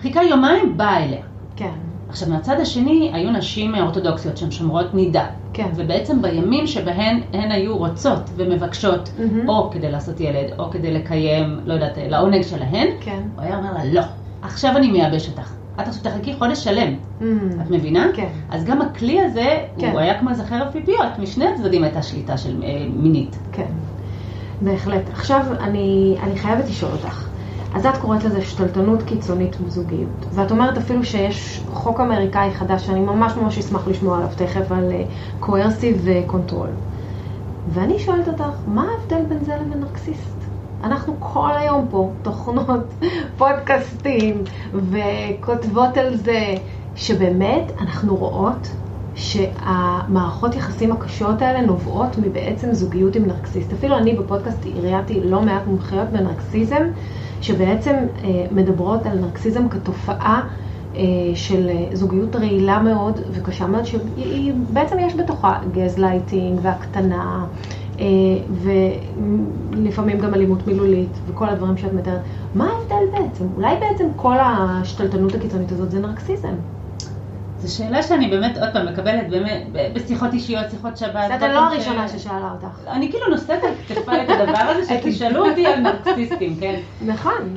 חיכה יומיים, בא אליה. כן. עכשיו, מהצד השני, היו נשים אורתודוקסיות שהן שומרות נידה. כן. ובעצם בימים שבהן הן היו רוצות ומבקשות, מהמם. או כדי לעשות ילד, או כדי לקיים, לא יודעת, לעונג שלהן, כן. הוא היה אומר לה, לא, עכשיו אני מייבש אותך. את עכשיו תחכי חודש שלם. Mm. את מבינה? כן. אז גם הכלי הזה, כן. הוא היה כמו איזה חרב פיפיות, משני הצדדים הייתה שליטה של אה, מינית. כן, בהחלט. עכשיו אני, אני חייבת לשאול אותך. אז את קוראת לזה שתלטנות קיצונית בזוגיות, ואת אומרת אפילו שיש חוק אמריקאי חדש, שאני ממש ממש אשמח לשמוע עליו תכף, על coercive control. ואני שואלת אותך, מה ההבדל בין זה לבין נרקסיסט? אנחנו כל היום פה תוכניות, פודקאסטים, וכותבות על זה, שבאמת אנחנו רואות שהמערכות יחסים הקשות האלה נובעות מבעצם זוגיות עם נרקסיסט. אפילו אני בפודקאסט ראיינתי לא מעט מומחיות בנרקסיזם, שבעצם אה, מדברות על נרקסיזם כתופעה של זוגיות רעילה מאוד וקשה מאוד, שבעצם יש בתוכה גזלייטינג והקטנה. ולפעמים גם אלימות מילולית וכל הדברים שאת מתארת. מה ההבדל בעצם? אולי בעצם כל השתלטנות הקיצונית הזאת זה נרקסיזם. זו שאלה שאני באמת, עוד פעם, מקבלת באמת, בשיחות אישיות, שיחות. זאת. את לא הראשונה שששואלת אותי. אני כאילו נושאת על כתפיי את הדבר הזה, שתשאלו אותי על נרקסיסטים, כן? נכון.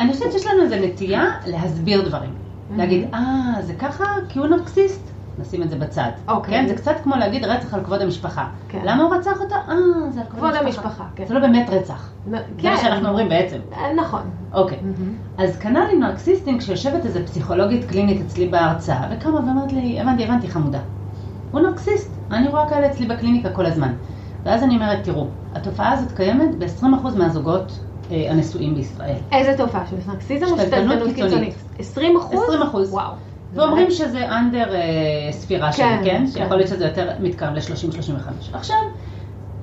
אני חושבת שיש לנו איזו נטייה להסביר דברים. להגיד, אה, זה ככה כי הוא נרקסיסט. נשים את זה בצד. אוקיי. כן, זה קצת כמו להגיד רצח על כבוד המשפחה. כן. למה הוא רצח אותה? אה, זה על כבוד, כבוד המשפחה. כן. זה לא באמת רצח. נ- זה כן. מה שאנחנו אומרים בעצם. נכון. אוקיי. אז כנ"ל עם נרקסיסטים, כשיושבת איזה פסיכולוגית קלינית אצלי בהרצאה, וקמה ואומרת לי, הבנתי, הבנתי חמודה. הוא נרקסיסט, אני רואה כאלה אצלי בקליניקה כל הזמן. ואז אני אומרת, תראו, התופעה הזאת קיימת ב-20% מהזוגות אה, הנשואים בישראל. איזה תופעה של נרקסיזם או שתלטנות קיצונית. קיצונית? 20 אחוז? 20%. וואו. ואומרים שזה אנדר אה, ספירה שלי, כן, כן? כן. שיכול להיות שזה יותר מתקרב ל-30-35. עכשיו,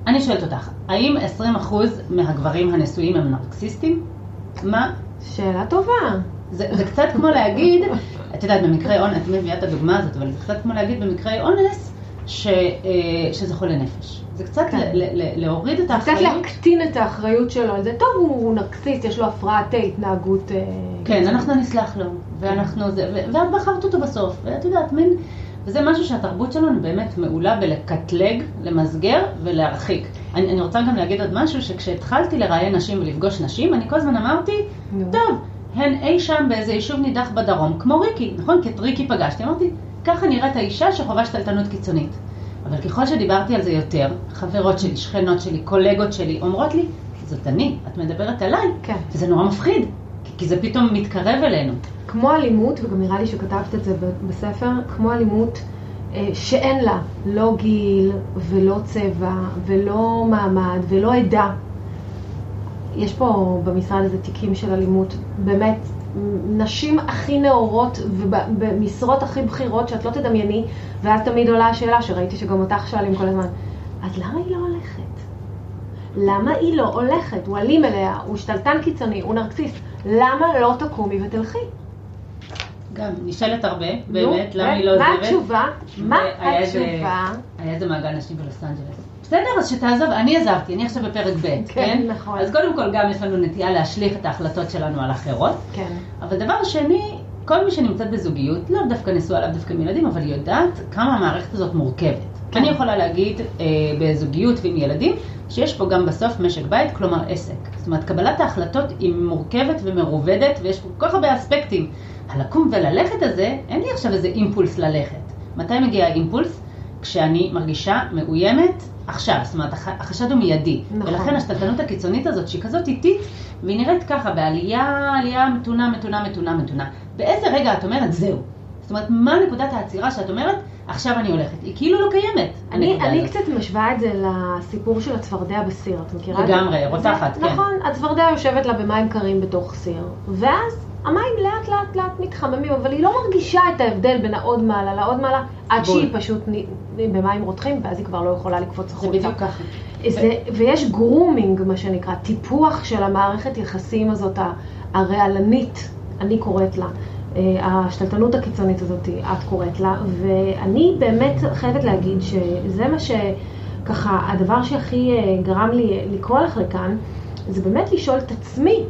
אני שואלת אותך, האם 20% מהגברים הנשואים הם נרקסיסטים? מה? שאלה טובה. זה, זה קצת כמו להגיד, את יודעת, במקרה אונס, את מביאה את הדוגמה הזאת, אבל זה קצת כמו להגיד במקרה אונס, ש, אה, שזה חולה נפש. זה קצת כן. ל, ל, ל, להוריד את קצת האחריות. להקטין את האחריות שלו זה. טוב, הוא נרקסיסט, יש לו הפרעת התנהגות. כן. אנחנו נסלח לו, ואנחנו זה, ואת בחרת אותו בסוף, ואת יודעת, מין, וזה משהו שהתרבות שלנו באמת מעולה בלקטלג, למסגר ולהרחיק. אני, אני רוצה גם להגיד עוד משהו, שכשהתחלתי לראיין נשים ולפגוש נשים, אני כל הזמן אמרתי, נו. טוב, הן אי שם באיזה יישוב נידח בדרום, כמו ריקי, נכון? כי את ריקי פגשתי, אמרתי, ככה נראית האישה שחווה שתלטנות קיצונית. אבל ככל שדיברתי על זה יותר, חברות שלי, שכנות שלי, קולגות שלי, אומרות לי, זאת אני, את מדברת עליי, כן. וזה נורא מפחיד, כי- זה פתאום מתקרב אלינו. כמו אלימות, וגם נראה לי שכתבת את זה בספר, כמו אלימות אה, שאין לה לא גיל ולא צבע ולא מעמד ולא עדה. יש פה במשרד הזה תיקים של אלימות, באמת, נשים הכי נאורות ובמשרות הכי בכירות שאת לא תדמייני, ואז תמיד עולה השאלה שראיתי שגם אותך שואלים כל הזמן, אז למה היא לא הולכת? למה היא לא הולכת? הוא אלים אליה, הוא שתלטן קיצוני, הוא נרקסיסט. למה לא תקומי ותלכי? גם, נשאלת הרבה, באמת, למה היא לא עוזבת? מה התשובה? מה התשובה? היה איזה מעגל נשים בלוס אנג'לס. בסדר, אז שתעזוב, אני עזבתי, אני עכשיו בפרק ב', כן, כן? נכון. אז קודם כל גם יש לנו נטייה להשליך את ההחלטות שלנו על אחרות. כן. אבל דבר שני, כל מי שנמצאת בזוגיות, לאו דווקא נשואה, לאו דווקא עם ילדים, אבל יודעת כמה המערכת הזאת מורכבת. כן. אני יכולה להגיד אה, בזוגיות ועם ילדים, שיש פה גם בסוף משק בית, כלומר עסק. זאת אומרת, קבלת ההחלטות היא מורכבת ומרובדת, ויש פה כל כך הרבה אספקטים. הלקום וללכת הזה, אין לי עכשיו איזה אימפולס ללכת. מתי מגיע האימפולס? כשאני מרגישה מאוימת עכשיו, זאת אומרת, הח- החשד הוא מיידי. נכון. ולכן השתלטנות הקיצונית הזאת, שהיא כזאת איטית, והיא נראית ככה, בעלייה, עלייה מתונה, מתונה, מתונה, מתונה. באיזה רגע את אומרת, זהו. זאת אומרת, מה נקודת העצירה שאת אומרת, עכשיו אני הולכת? היא כאילו לא קיימת. אני, אני הזאת. קצת משווה את זה לסיפור של הצפרדע בסיר, את מכירה? זה? לגמרי, רותחת, זה- כן. נכון, הצפרדע יושבת לה במים קרים בתוך סיר, ואז המים לאט לאט לאט מתחממים, אבל היא לא מרגישה את ההבדל בין העוד מעלה לעוד מעלה, עד בול. שהיא פשוט במים רותחים, ואז היא כבר לא יכולה לקפוץ זה החוצה. בדיוק ככה. זה, ויש גרומינג, מה שנקרא, טיפוח של המערכת יחסים הזאת, הרעלנית, אני קוראת לה. אה, השתלטנות הקיצונית הזאת, את קוראת לה, ואני באמת חייבת להגיד שזה מה שככה, הדבר שהכי אה, גרם לי לקרוא לך לכאן, זה באמת לשאול את עצמי,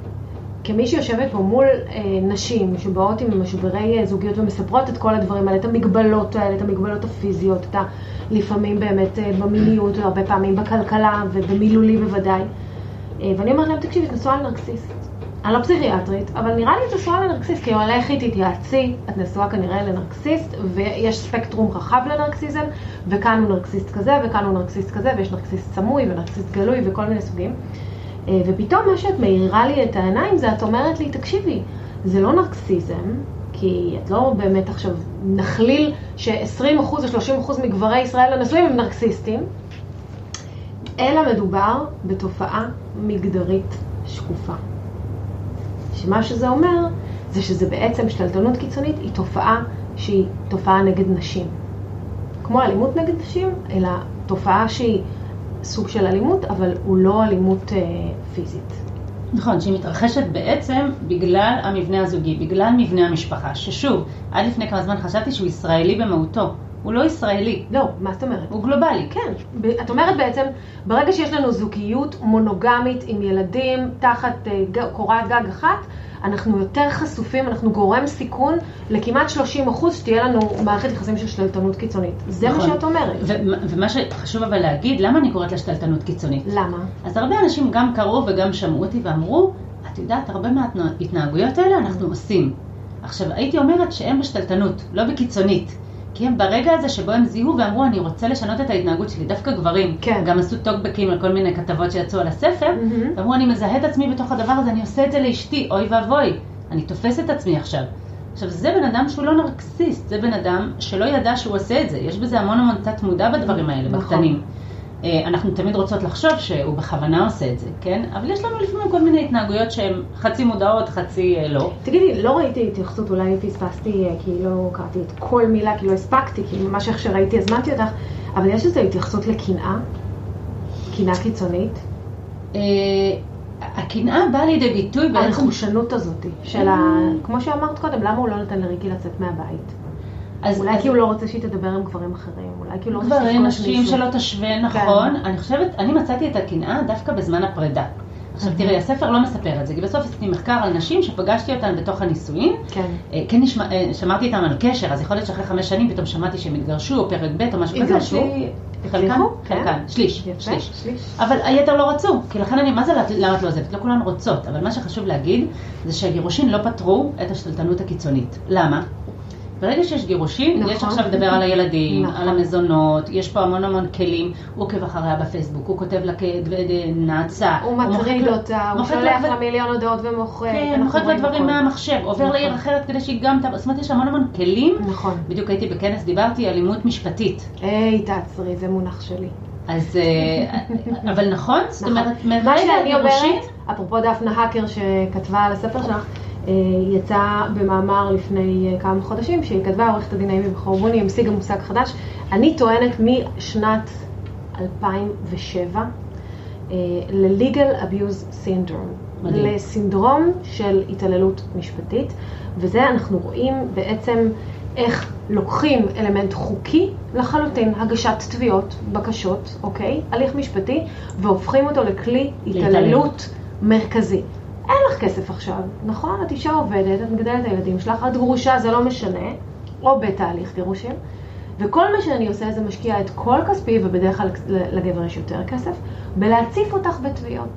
כמי שיושבת פה מול אה, נשים שבאות עם משברי אה, זוגיות ומספרות את כל הדברים האלה, את המגבלות האלה, את המגבלות הפיזיות, את ה... לפעמים באמת אה, במיניות, והרבה פעמים בכלכלה ובמילולי בוודאי. אה, ואני אומרת להם, תקשיבי, את נשואה לנרקסיסט. אני לא פסיכיאטרית, אבל נראה לי את נשואה לנרקסיסט, כי לכי תתייעצי, את נשואה כנראה לנרקסיסט, ויש ספקטרום רחב לנרקסיזם, וכאן הוא נרקסיסט כזה, וכאן הוא נרקסיסט כזה, ויש נרקסיסט סמוי ונרקסיסט גלוי וכל מיני סוגים. אה, ופתאום מה שאת מאירה לי את העיניים זה את אומרת לי, תקשיבי, זה לא נרקסיזם, כי את לא באמת עכשיו נכליל ש-20% או 30% מגברי ישראל הנשואים הם נרקסיסטים, אלא מדובר בתופעה מגדרית שקופה. שמה שזה אומר, זה שזה בעצם שתלטנות קיצונית היא תופעה שהיא תופעה נגד נשים. כמו אלימות נגד נשים, אלא תופעה שהיא סוג של אלימות, אבל הוא לא אלימות אה, פיזית. נכון, שהיא מתרחשת בעצם בגלל המבנה הזוגי, בגלל מבנה המשפחה, ששוב, עד לפני כמה זמן חשבתי שהוא ישראלי במהותו. הוא לא ישראלי. לא, מה זאת אומרת? הוא גלובלי. כן. את אומרת בעצם, ברגע שיש לנו זוגיות מונוגמית עם ילדים תחת uh, קורת גג אחת, אנחנו יותר חשופים, אנחנו גורם סיכון לכמעט 30 אחוז שתהיה לנו מערכת יחסים של שתלטנות קיצונית. זה נכון. מה שאת אומרת. ומה שחשוב אבל להגיד, למה אני קוראת לה שתלטנות קיצונית? למה? אז הרבה אנשים גם קראו וגם שמעו אותי ואמרו, את יודעת, הרבה מההתנהגויות האלה אנחנו עושים. עכשיו, הייתי אומרת שהם בשתלטנות, לא בקיצונית. כי הם ברגע הזה שבו הם זיהו ואמרו, אני רוצה לשנות את ההתנהגות שלי, דווקא גברים, כן. גם עשו טוקבקים על כל מיני כתבות שיצאו על הספר, mm-hmm. ואמרו, אני מזהה את עצמי בתוך הדבר הזה, אני עושה את זה לאשתי, אוי ואבוי, אני תופס את עצמי עכשיו. עכשיו, זה בן אדם שהוא לא נרקסיסט, זה בן אדם שלא ידע שהוא עושה את זה, יש בזה המון המון תת מודע בדברים האלה, נכון. בקטנים. אה, אנחנו תמיד רוצות לחשוב שהוא בכוונה עושה את זה, כן? אבל יש לנו לפעמים כל מיני התנהגויות שהן חצי מודעות, חצי אה, לא. תגידי, לא ראיתי התייחסות, אולי פספסתי, אה, כי לא קראתי את כל מילה, כי לא הספקתי, כי ממש איך שראיתי הזמנתי אותך, אבל יש איזו התייחסות לקנאה? קנאה קיצונית? הקנאה באה לידי ביטוי בעצם... הרכושנות הזאת, של ה... כמו שאמרת קודם, למה הוא לא נותן לריקי לצאת מהבית? אז אולי. כי הוא לא רוצה שהיא תדבר עם גברים אחרים, אולי כי הוא לא רוצה שהיא גברים, נשים שלא תשווה, כן. נכון. כן. אני חושבת, אני מצאתי את הקנאה דווקא בזמן הפרידה. עכשיו תראי, הספר לא מספר את זה, כי בסוף עשיתי מחקר על נשים שפגשתי אותן בתוך הנישואין. כן. אה, כן נשמע, אה, שמרתי איתן על קשר, אז יכול להיות שאחרי חמש שנים פתאום שמעתי שהם התגרשו, או פרק ב' או משהו כזה. התגרשו? חלקן? חלקן, כן. שליש, שליש. אבל היתר לא רצו, כי לכן אני, מה זה למה את לא עוזבת? לא כולן רוצות, אבל מה שחשוב להגיד, זה שהגירושין לא פתרו את השתלטנות הקיצונית. למה? ברגע שיש גירושים, נכון. יש עכשיו לדבר על הילדים, נכון. על המזונות, יש פה המון המון כלים, הוא עוקב אחריה בפייסבוק, הוא כותב לה נאצה. הוא מטריד אותה, הוא שולח לה מיליון הודעות ומוכר. כן, מוכר לה דברים מהמחשב, עובר נכון. לעיר אחרת כדי שהיא גם, זאת אומרת יש המון המון כלים. נכון. בדיוק הייתי בכנס, דיברתי על אלימות משפטית. היי, תעצרי, זה מונח שלי. אז, אה, אבל נכון, זאת נכון. אומרת, מרגע הגירושית... אפרופו דפנה האקר שכתבה על הספר שלך, יצא במאמר לפני אה, כמה חודשים, שהיא כתבה עורכת הדין האמי בחורבוני, המשיגה מושג חדש. אני טוענת משנת 2007 ל-legal abuse syndrome, מדהים. לסינדרום של התעללות משפטית, וזה אנחנו רואים בעצם איך לוקחים אלמנט חוקי לחלוטין, הגשת תביעות, בקשות, אוקיי? הליך משפטי, והופכים אותו לכלי התעללות מרכזי. אין לך כסף עכשיו, נכון? את אישה עובדת, את מגדלת את הילדים שלך, את גרושה, זה לא משנה, או בתהליך גירושים, וכל מה שאני עושה זה משקיע את כל כספי, ובדרך כלל לגבר יש יותר כסף, בלהציף אותך בתביעות.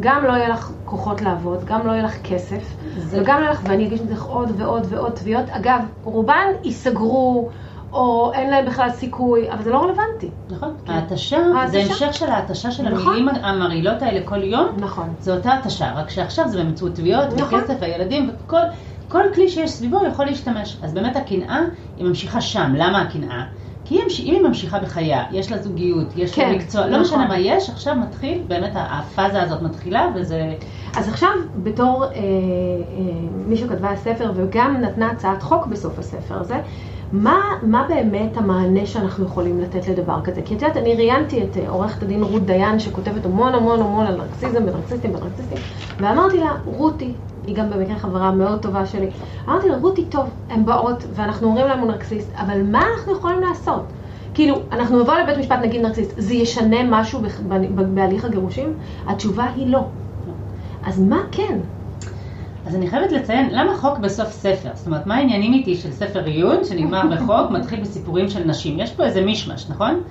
גם לא יהיה לך כוחות לעבוד, גם לא יהיה לך כסף, זה... וגם לא יהיה לך, ואני אגיש לך עוד ועוד ועוד תביעות. אגב, רובן ייסגרו, או אין להם בכלל סיכוי, אבל זה לא רלוונטי. נכון. כן. ההתשה, זה המשך של ההתשה של נכון. המילים המרעילות האלה כל יום. נכון. זה אותה התשה, רק שעכשיו זה באמצעות תביעות נכון. וכסף הילדים וכל... כל כלי שיש סביבו יכול להשתמש. אז באמת הקנאה, היא ממשיכה שם. למה הקנאה? כי אם היא ממשיכה בחייה, יש לה זוגיות, יש כן, לה מקצוע, נכון. לא משנה מה יש, עכשיו מתחיל, באמת הפאזה הזאת מתחילה וזה... אז עכשיו, בתור אה, אה, מי שכתבה הספר וגם נתנה הצעת חוק בסוף הספר הזה, מה, מה באמת המענה שאנחנו יכולים לתת לדבר כזה? כי את יודעת, אני ראיינתי את אה, עורכת הדין רות דיין, שכותבת המון המון המון על נרקסיזם ונרקסיסטים ונרקסיסטים, ואמרתי לה, רותי, היא גם במקרה חברה מאוד טובה שלי, אמרתי לה, רותי, טוב, הן באות, ואנחנו אומרים להם הוא נרקסיסט, אבל מה אנחנו יכולים לעשות? כאילו, אנחנו נבוא לבית משפט, נגיד נרקסיסט, זה ישנה משהו בהליך הגירושים? התשובה היא לא. אז מה כן? אז אני חייבת לציין, למה חוק בסוף ספר? זאת אומרת, מה העניינים איתי של ספר עיון שנגמר בחוק, מתחיל בסיפורים של נשים? יש פה איזה מישמש, נכון?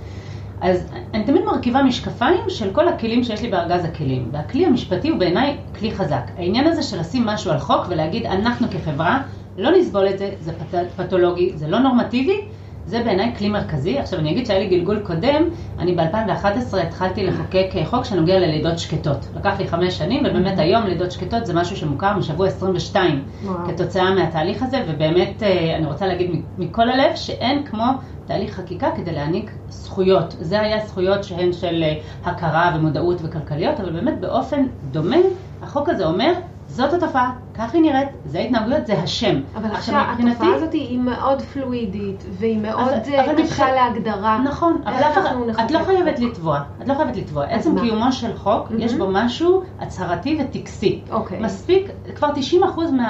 אז אני תמיד מרכיבה משקפיים של כל הכלים שיש לי בארגז הכלים. והכלי המשפטי הוא בעיניי כלי חזק. העניין הזה של לשים משהו על חוק ולהגיד, אנחנו כחברה לא נסבול את זה, זה פתולוגי, זה לא נורמטיבי, זה בעיניי כלי מרכזי. עכשיו אני אגיד שהיה לי גלגול קודם, אני ב-2011 התחלתי לחוקק חוק שנוגע ללידות שקטות. לקח לי חמש שנים, ובאמת היום לידות שקטות זה משהו שמוכר משבוע 22 וואו. כתוצאה מהתהליך הזה, ובאמת אה, אני רוצה להגיד מכל הלב שאין כמו תהליך חקיקה כדי להעניק זכויות. זה היה זכויות שהן של אה, הכרה ומודעות וכלכליות, אבל באמת באופן דומה, החוק הזה אומר, זאת התופעה, כך היא נראית, זה ההתנהגויות, זה השם. אבל עכשיו, התופעה הזאת היא מאוד פלואידית, והיא מאוד אה, קשה להגדרה. נכון, אבל אף אחד, את לא חייבת לתבוע, את לא חייבת לתבוע. עצם קיומו של חוק, יש בו משהו הצהרתי וטקסי. אוקיי. מספיק, כבר 90%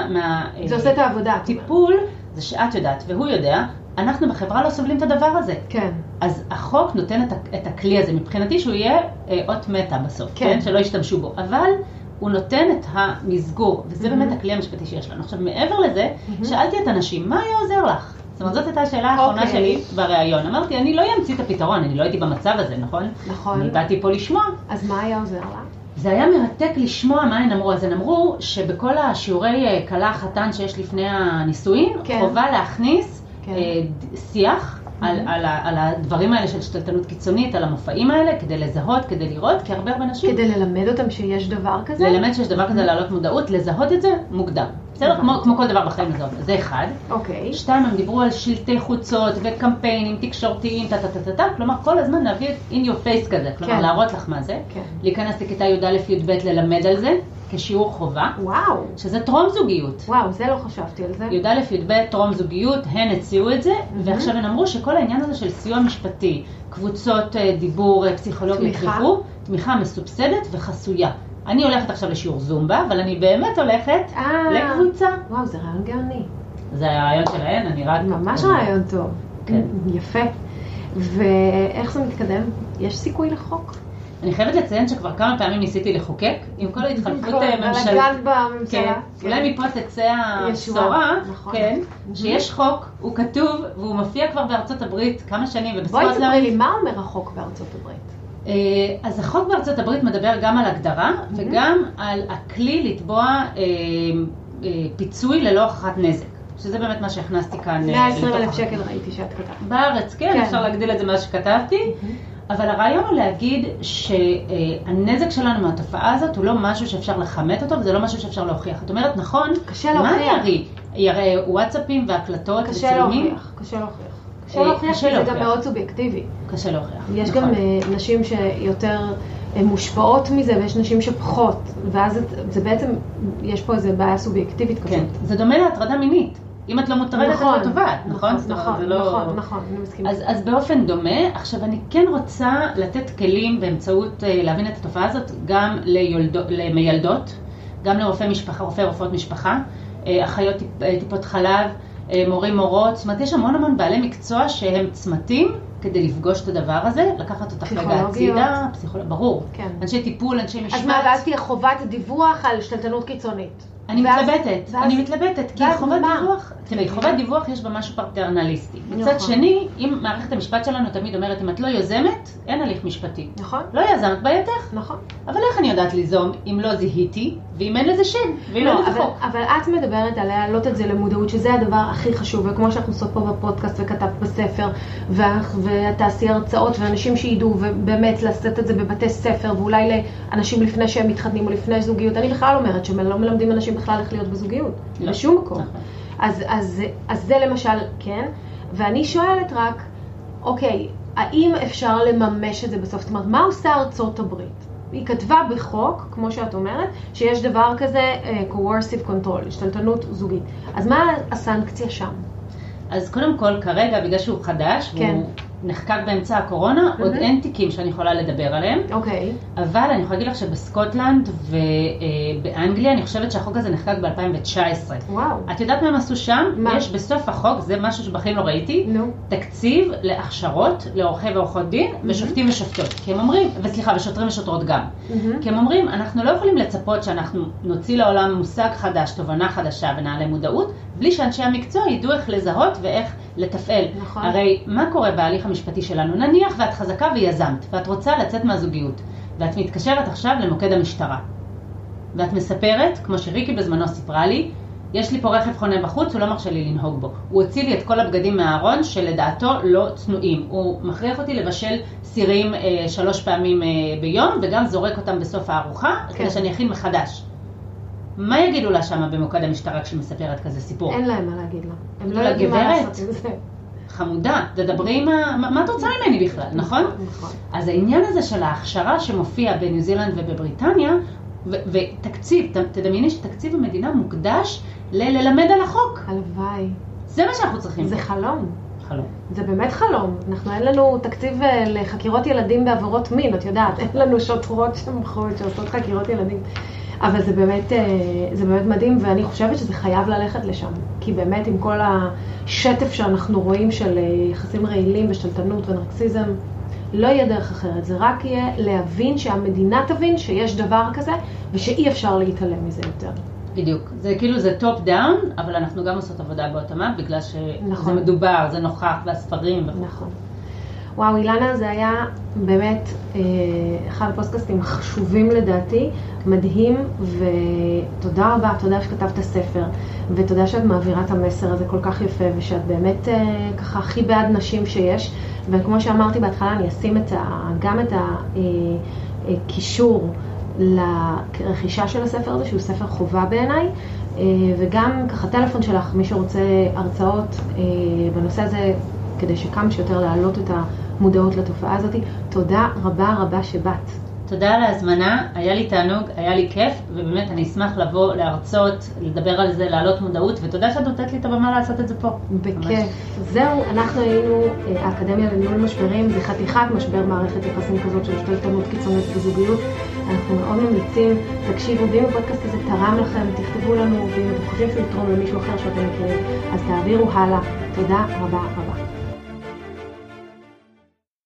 מה... זה עושה את העבודה. טיפול, זה שאת יודעת, והוא יודע, אנחנו בחברה לא סובלים את הדבר הזה. כן. אז החוק נותן את, את הכלי הזה, מבחינתי שהוא יהיה אה, אות מתה בסוף, כן. כן? שלא ישתמשו בו. אבל הוא נותן את המסגור, וזה mm-hmm. באמת הכלי המשפטי שיש לנו. עכשיו, מעבר לזה, mm-hmm. שאלתי את הנשים, מה היה עוזר לך? זאת אומרת, זאת הייתה השאלה האחרונה okay. אוקיי. שלי בריאיון. אמרתי, אני לא אמציא את הפתרון, אני לא הייתי במצב הזה, נכון? נכון. אני באתי פה לשמוע. אז מה היה עוזר לה? זה היה מרתק לשמוע מה הן אמרו. אז הן אמרו שבכל השיעורי אה, כלה חתן שיש לפני הנישואין, כן. חובה להכניס כן. אה, שיח על, על, על הדברים האלה של שתלטנות קיצונית, על המופעים האלה, כדי לזהות, כדי לראות, כי הרבה הרבה נשים... כדי ללמד אותם שיש דבר כזה? ללמד שיש דבר כזה, להעלות מודעות, לזהות את זה מוקדם. בסדר? כמו, כמו כל דבר בחיים הזאת. זה אחד. אוקיי. שתיים, הם דיברו על שלטי חוצות וקמפיינים תקשורתיים, טה טה טה טה, כלומר כל הזמן להביא in your face כזה, כלומר כן. להראות לך מה זה. כן. להיכנס לכיתה י"א-י"ב ללמד על זה. כשיעור חובה. וואו. שזה טרום זוגיות. וואו, זה לא חשבתי על זה. י"א, י"ב, טרום זוגיות, הן הציעו את זה, mm-hmm. ועכשיו הן אמרו שכל העניין הזה של סיוע משפטי, קבוצות אה, דיבור אה, פסיכולוגית וכו', תמיכה מסובסדת וחסויה. אני הולכת עכשיו לשיעור זומבה, אבל אני באמת הולכת 아, אה. לקבוצה. וואו, זה רעיון גאוני. זה הרעיון שלהן, אני רק... ממש רעיון טוב. כן. יפה. ואיך זה מתקדם? יש סיכוי לחוק? אני חייבת לציין שכבר כמה פעמים ניסיתי לחוקק, עם כל ההתחלפות אה, ממשלתית. בלאגן בממשלה. כן, כן. אולי מפה תצא הבשורה, נכון. כן, שיש חוק, הוא כתוב, והוא מופיע כבר בארצות הברית כמה שנים, ובספורט בואי תספרי לי, מה אומר החוק בארצות הברית? אה, אז החוק בארצות הברית מדבר גם על הגדרה, וגם על הכלי לתבוע אה, פיצוי ללא הוכחת נזק. שזה באמת מה שהכנסתי כאן. 120 אלף שקל ראיתי שאת כתבת. בארץ, כן, כן, אפשר להגדיל את זה מה שכתבתי. אבל הרעיון הוא להגיד שהנזק שלנו מהתופעה הזאת הוא לא משהו שאפשר לכמת אותו וזה לא משהו שאפשר להוכיח. את אומרת, נכון, קשה להוכיח. מה אני אראה? וואטסאפים והקלטות קשה להוכיח, קשה להוכיח. קשה להוכיח, כי זה גם מאוד סובייקטיבי. קשה להוכיח. יש גם אה, נשים שיותר מושפעות מזה, ויש נשים שפחות, ואז זה בעצם, יש פה איזו בעיה סובייקטיבית כזאת. כן, זה דומה להטרדה מינית. אם את לא מוטרדת, נכון, את תובעת, נכון? נכון, נכון, לא... נכון, נכון, אני מסכימה. אז, אז באופן דומה, עכשיו אני כן רוצה לתת כלים באמצעות, אה, להבין את התופעה הזאת, גם ליולדו, למיילדות, גם לרופאי משפחה, רופאי רופאות משפחה, אה, אחיות אה, טיפות חלב, מורים מורות, זאת אומרת, יש המון המון בעלי מקצוע שהם צמתים כדי לפגוש את הדבר הזה, לקחת אותך רגע הצידה, פסיכולוג, ברור. כן. אנשי טיפול, אנשי משפט. אז מה, ואז תהיה חובת דיווח על שתלטנות קיצונית. אני מתלבטת, אני מתלבטת, כי חובת דיווח, תראי, חובת דיווח יש בה משהו פרטרנליסטי. מצד נכון. שני, אם מערכת המשפט שלנו תמיד אומרת, אם את לא יוזמת, אין הליך משפטי. נכון. לא יזמת בעייתך. נכון. אבל איך אני יודעת ליזום אם לא זיהיתי, ואם אין לזה שם, ואם לא, אין לזה חוק? אבל את מדברת על להעלות את זה למודעות, שזה הדבר הכי חשוב, וכמו שאנחנו עושות פה בפודקאסט וכתבת בספר, ואת תעשי הרצאות, ואנשים שידעו, ובאמת לשאת את זה בבתי ספר, ואולי לאנשים לפני שהם מתחתנים או לפני זוגיות. אני בכלל אומרת שהם לא מלמדים אנשים בכלל איך להיות בזוגיות, לא. בשום מקום. נכון. אז, אז, אז זה למשל כן, ואני שואלת רק, אוקיי, האם אפשר לממש את זה בסוף? זאת אומרת, מה עושה ארצות הברית? היא כתבה בחוק, כמו שאת אומרת, שיש דבר כזה uh, coercive control, השתלטנות זוגית. אז מה הסנקציה שם? אז קודם כל, כרגע, בגלל שהוא חדש, כן. הוא נחקק באמצע הקורונה, mm-hmm. עוד אין תיקים שאני יכולה לדבר עליהם. אוקיי. Okay. אבל אני יכולה להגיד לך שבסקוטלנד ובאנגליה, אני חושבת שהחוק הזה נחקק ב-2019. וואו. את יודעת מה הם עשו שם? מה? יש בסוף החוק, זה משהו שבחיים לא ראיתי, נו. No. תקציב להכשרות לעורכי ועורכות דין, mm-hmm. ושופטים ושופטות. כי הם אומרים, וסליחה, ושוטרים ושוטרות גם. Mm-hmm. כי הם אומרים, אנחנו לא יכולים לצפות שאנחנו נוציא לעולם מושג חדש, תובנה חדשה ונעלה מודעות, בלי שאנשי המקצוע ידעו איך לזהות ואיך לתפעל. נכון. הרי מה קורה בהליך המשפטי שלנו? נניח ואת חזקה ויזמת, ואת רוצה לצאת מהזוגיות, ואת מתקשרת עכשיו למוקד המשטרה. ואת מספרת, כמו שריקי בזמנו סיפרה לי, יש לי פה רכב חונה בחוץ, הוא לא מרשה לי לנהוג בו. הוא הוציא לי את כל הבגדים מהארון שלדעתו לא צנועים. הוא מכריח אותי לבשל סירים אה, שלוש פעמים אה, ביום, וגם זורק אותם בסוף הארוחה, כן. כדי שאני אכין מחדש. מה יגידו לה שמה במוקד המשטרה כשהיא מספרת כזה סיפור? אין להם מה להגיד לה. הם לא יודעים מה לעשות עם זה. חמודה, תדברי עם ה... מה את רוצה ממני בכלל, נכון? נכון. אז העניין הזה של ההכשרה שמופיע בניו זילנד ובבריטניה, ותקציב, תדמייני שתקציב המדינה מוקדש לללמד על החוק. הלוואי. זה מה שאנחנו צריכים. זה חלום. חלום. זה באמת חלום. אנחנו, אין לנו תקציב אה, לחקירות ילדים בעבירות מין, את יודעת, אין לנו שוטרות שמחות שעושות חקירות ילדים. אבל זה באמת, אה, זה באמת מדהים, ואני חושבת שזה חייב ללכת לשם. כי באמת עם כל השטף שאנחנו רואים של אה, יחסים רעילים ושתלטנות ונרקסיזם, לא יהיה דרך אחרת. זה רק יהיה להבין שהמדינה תבין שיש דבר כזה, ושאי אפשר להתעלם מזה יותר. בדיוק. זה כאילו זה top down, אבל אנחנו גם עושות עבודה בוטום אפ, בגלל שזה נכון. מדובר, זה נוכח, והספרים וכו'. נכון. וואו, אילנה, זה היה באמת אה, אחד הפוסטקאסטים החשובים לדעתי, מדהים, ותודה רבה, תודה שכתבת ספר, ותודה שאת מעבירה את המסר הזה כל כך יפה, ושאת באמת אה, ככה הכי בעד נשים שיש, וכמו שאמרתי בהתחלה, אני אשים את ה, גם את הקישור לרכישה של הספר הזה, שהוא ספר חובה בעיניי. אה, וגם ככה טלפון שלך, מי שרוצה הרצאות אה, בנושא הזה, כדי שכמה שיותר להעלות את המודעות לתופעה הזאת. תודה רבה רבה שבאת. תודה על ההזמנה, היה לי תענוג, היה לי כיף, ובאמת אני אשמח לבוא להרצות, לדבר על זה, להעלות מודעות, ותודה שאת נותנת לי את הבמה לעשות את זה פה. בכיף. זהו, אנחנו היינו אה, האקדמיה לניהול משברים, זה חתיכת משבר מערכת יחסים כזאת של שתלטנות קיצונית בזוגיות. אנחנו מאוד ממליצים, תקשיבו, ואם הפודקאסט הזה תרם לכם, תכתבו לנו, ואם אתם חושבים שהוא יתרום למישהו אחר שאתם מכירים, אז תעבירו הלאה. תודה רבה רבה.